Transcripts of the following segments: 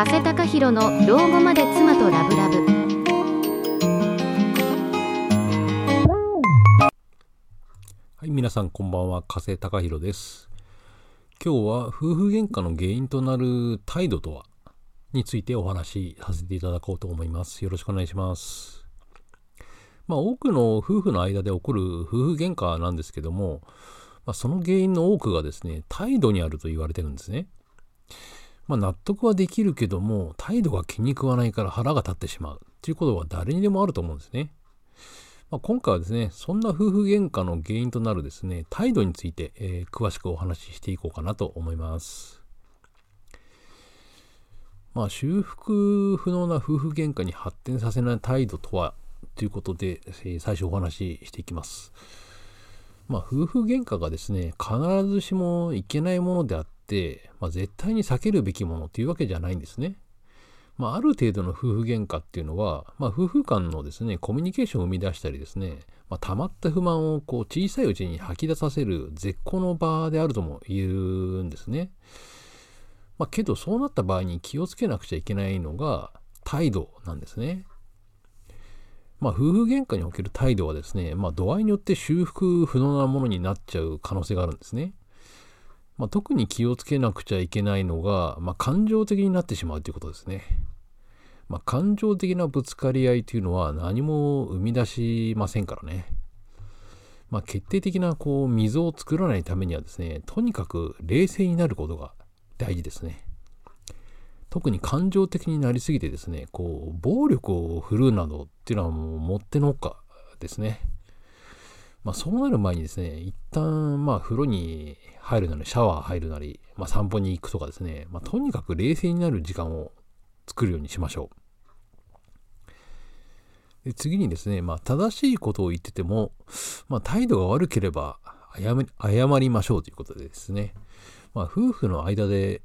加瀬隆弘の老後まで妻とラブラブはい、皆さんこんばんは、加瀬隆弘です。今日は夫婦喧嘩の原因となる態度とはについてお話しさせていただこうと思います。よろしくお願いします。まあ多くの夫婦の間で起こる夫婦喧嘩なんですけども、まあ、その原因の多くがですね、態度にあると言われてるんですね。まあ納得はできるけども、態度が気に食わないから腹が立ってしまうっていうことは誰にでもあると思うんですね。まあ、今回はですね、そんな夫婦喧嘩の原因となるですね、態度について、えー詳しくお話ししていこうかなと思います。まあ、修復不能な夫婦喧嘩に発展させない態度とはということで、えー最初お話ししていきます。まあ、夫婦喧嘩がですね、必ずしもいけないものであって、まあ、絶対に避けるべきものというわけじゃないんですね。まあ、ある程度の夫婦喧嘩っていうのは、まあ、夫婦間のですね、コミュニケーションを生み出したりですね、まあ、溜まった不満をこう小さいうちに吐き出させる絶好の場であるとも言うんですね。まあ、けどそうなった場合に気をつけなくちゃいけないのが態度なんですね。まあ、夫婦喧嘩における態度はですね、まあ、度合いによって修復不能なものになっちゃう可能性があるんですね。まあ、特に気をつけなくちゃいけないのが、まあ、感情的になってしまうということですね。まあ、感情的なぶつかり合いというのは何も生み出しませんからね。まあ、決定的なこう溝を作らないためにはですね、とにかく冷静になることが大事ですね。特に感情的になりすぎてですね、こう暴力を振るうなどっていうのはもうもってのほかですね。まあ、そうなる前にですね、一旦まあ風呂に入るなり、シャワー入るなり、まあ、散歩に行くとかですね、まあ、とにかく冷静になる時間を作るようにしましょう。で次にですね、まあ、正しいことを言ってても、まあ、態度が悪ければ謝りましょうということでですね、まあ、夫婦の間で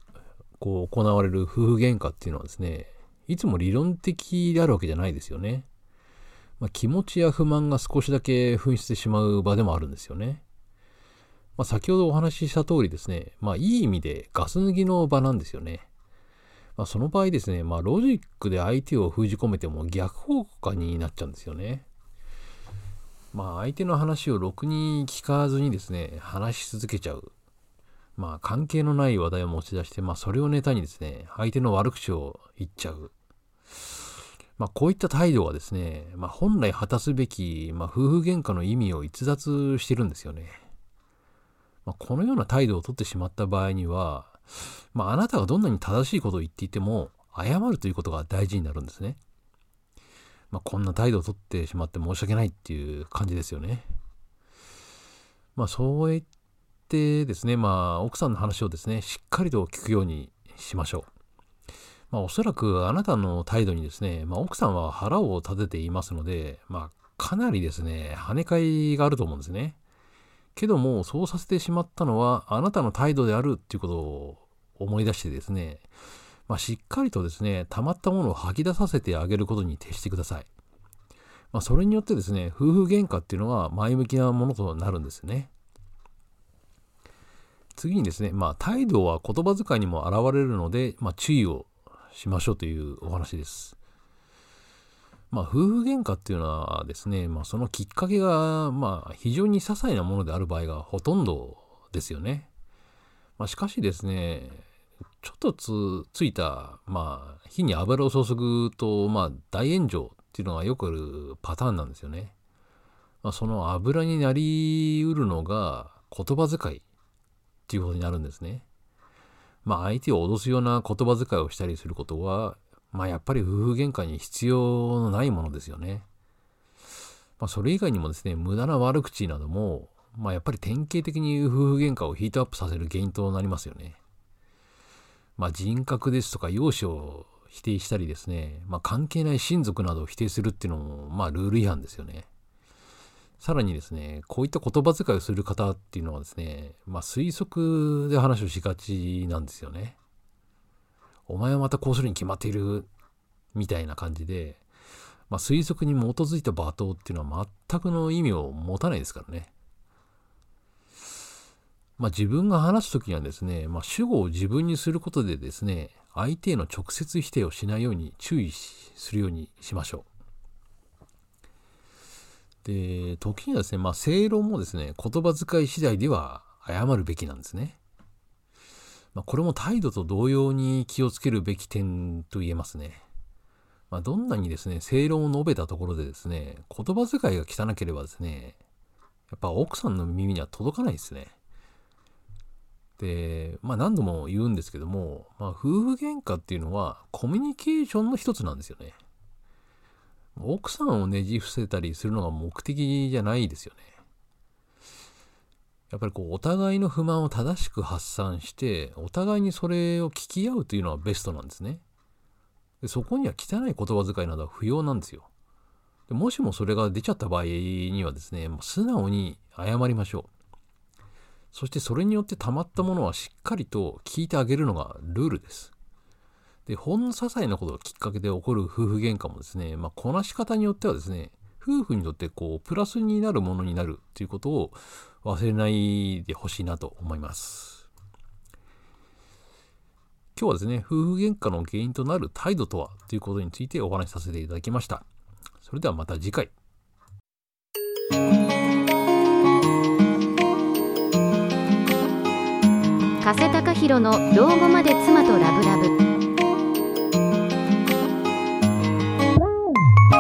こう行われる夫婦喧嘩っていうのはですね、いつも理論的であるわけじゃないですよね。まあ、気持ちや不満が少しだけ噴出してしまう場でもあるんですよね。まあ、先ほどお話しした通りですね、まあ、いい意味でガス抜きの場なんですよね。まあ、その場合ですね、まあ、ロジックで相手を封じ込めても逆効果になっちゃうんですよね。まあ、相手の話をろくに聞かずにですね、話し続けちゃう。まあ、関係のない話題を持ち出して、まあ、それをネタにですね、相手の悪口を言っちゃう。まあ、こういった態度はですね、まあ、本来果たすべき、まあ、夫婦喧嘩の意味を逸脱してるんですよね。まあ、このような態度をとってしまった場合には、まあ、あなたがどんなに正しいことを言っていても、謝るということが大事になるんですね。まあ、こんな態度をとってしまって申し訳ないっていう感じですよね。まあ、そう言ってですね、まあ、奥さんの話をですね、しっかりと聞くようにしましょう。まあ、おそらくあなたの態度にですね、まあ、奥さんは腹を立てていますので、まあ、かなりですね、跳ね返りがあると思うんですね。けども、そうさせてしまったのは、あなたの態度であるっていうことを思い出してですね、まあ、しっかりとですね、溜まったものを吐き出させてあげることに徹してください。まあ、それによってですね、夫婦喧嘩っていうのは前向きなものとなるんですよね。次にですね、まあ、態度は言葉遣いにも現れるので、まあ、注意をしましょうというお話です。まあ、夫婦喧嘩っていうのはですね、まあ、そのきっかけが、まあ、非常に些細なものである場合がほとんどですよね。まあ、しかしですね、ちょっとつついた、まあ、火に油を注ぐと、まあ、大炎上っていうのがよくあるパターンなんですよね。まあ、その油になりうるのが言葉遣いっていうことになるんですね。まあ、相手を脅すような言葉遣いをしたりすることは、まあ、やっぱり夫婦喧嘩に必要のないものですよね。まあ、それ以外にもですね、無駄な悪口なども、まあ、やっぱり典型的に夫婦喧嘩をヒートアップさせる原因となりますよね。まあ、人格ですとか容姿を否定したりですね、まあ、関係ない親族などを否定するっていうのも、まあ、ルール違反ですよね。さらにですね、こういった言葉遣いをする方っていうのはですね、まあ、推測で話をしがちなんですよね。お前はまたこうするに決まっているみたいな感じで、まあ、推測に基づいた罵倒っていうのは全くの意味を持たないですからね。まあ、自分が話す時にはですね、まあ、主語を自分にすることでですね、相手への直接否定をしないように注意するようにしましょう。で、時にはですね、まあ、正論もですね、言葉遣い次第では謝るべきなんですね。まあ、これも態度と同様に気をつけるべき点と言えますね。まあ、どんなにですね、正論を述べたところでですね、言葉遣いが汚ければですね、やっぱ奥さんの耳には届かないですね。で、まあ何度も言うんですけども、まあ夫婦喧嘩っていうのはコミュニケーションの一つなんですよね。奥さんをねじ伏せたりするのが目的じゃないですよね。やっぱりこうお互いの不満を正しく発散してお互いにそれを聞き合うというのはベストなんですね。でそこには汚い言葉遣いなどは不要なんですよで。もしもそれが出ちゃった場合にはですね、もう素直に謝りましょう。そしてそれによって溜まったものはしっかりと聞いてあげるのがルールです。で、ほんの些細なことがきっかけで起こる夫婦喧嘩もですね、まあ、こなし方によってはですね、夫婦にとってこう、プラスになるものになるということを忘れないでほしいなと思います。今日はですね、夫婦喧嘩の原因となる態度とはということについてお話しさせていただきました。それではまた次回。加瀬隆弘の老後まで妻とラブラブ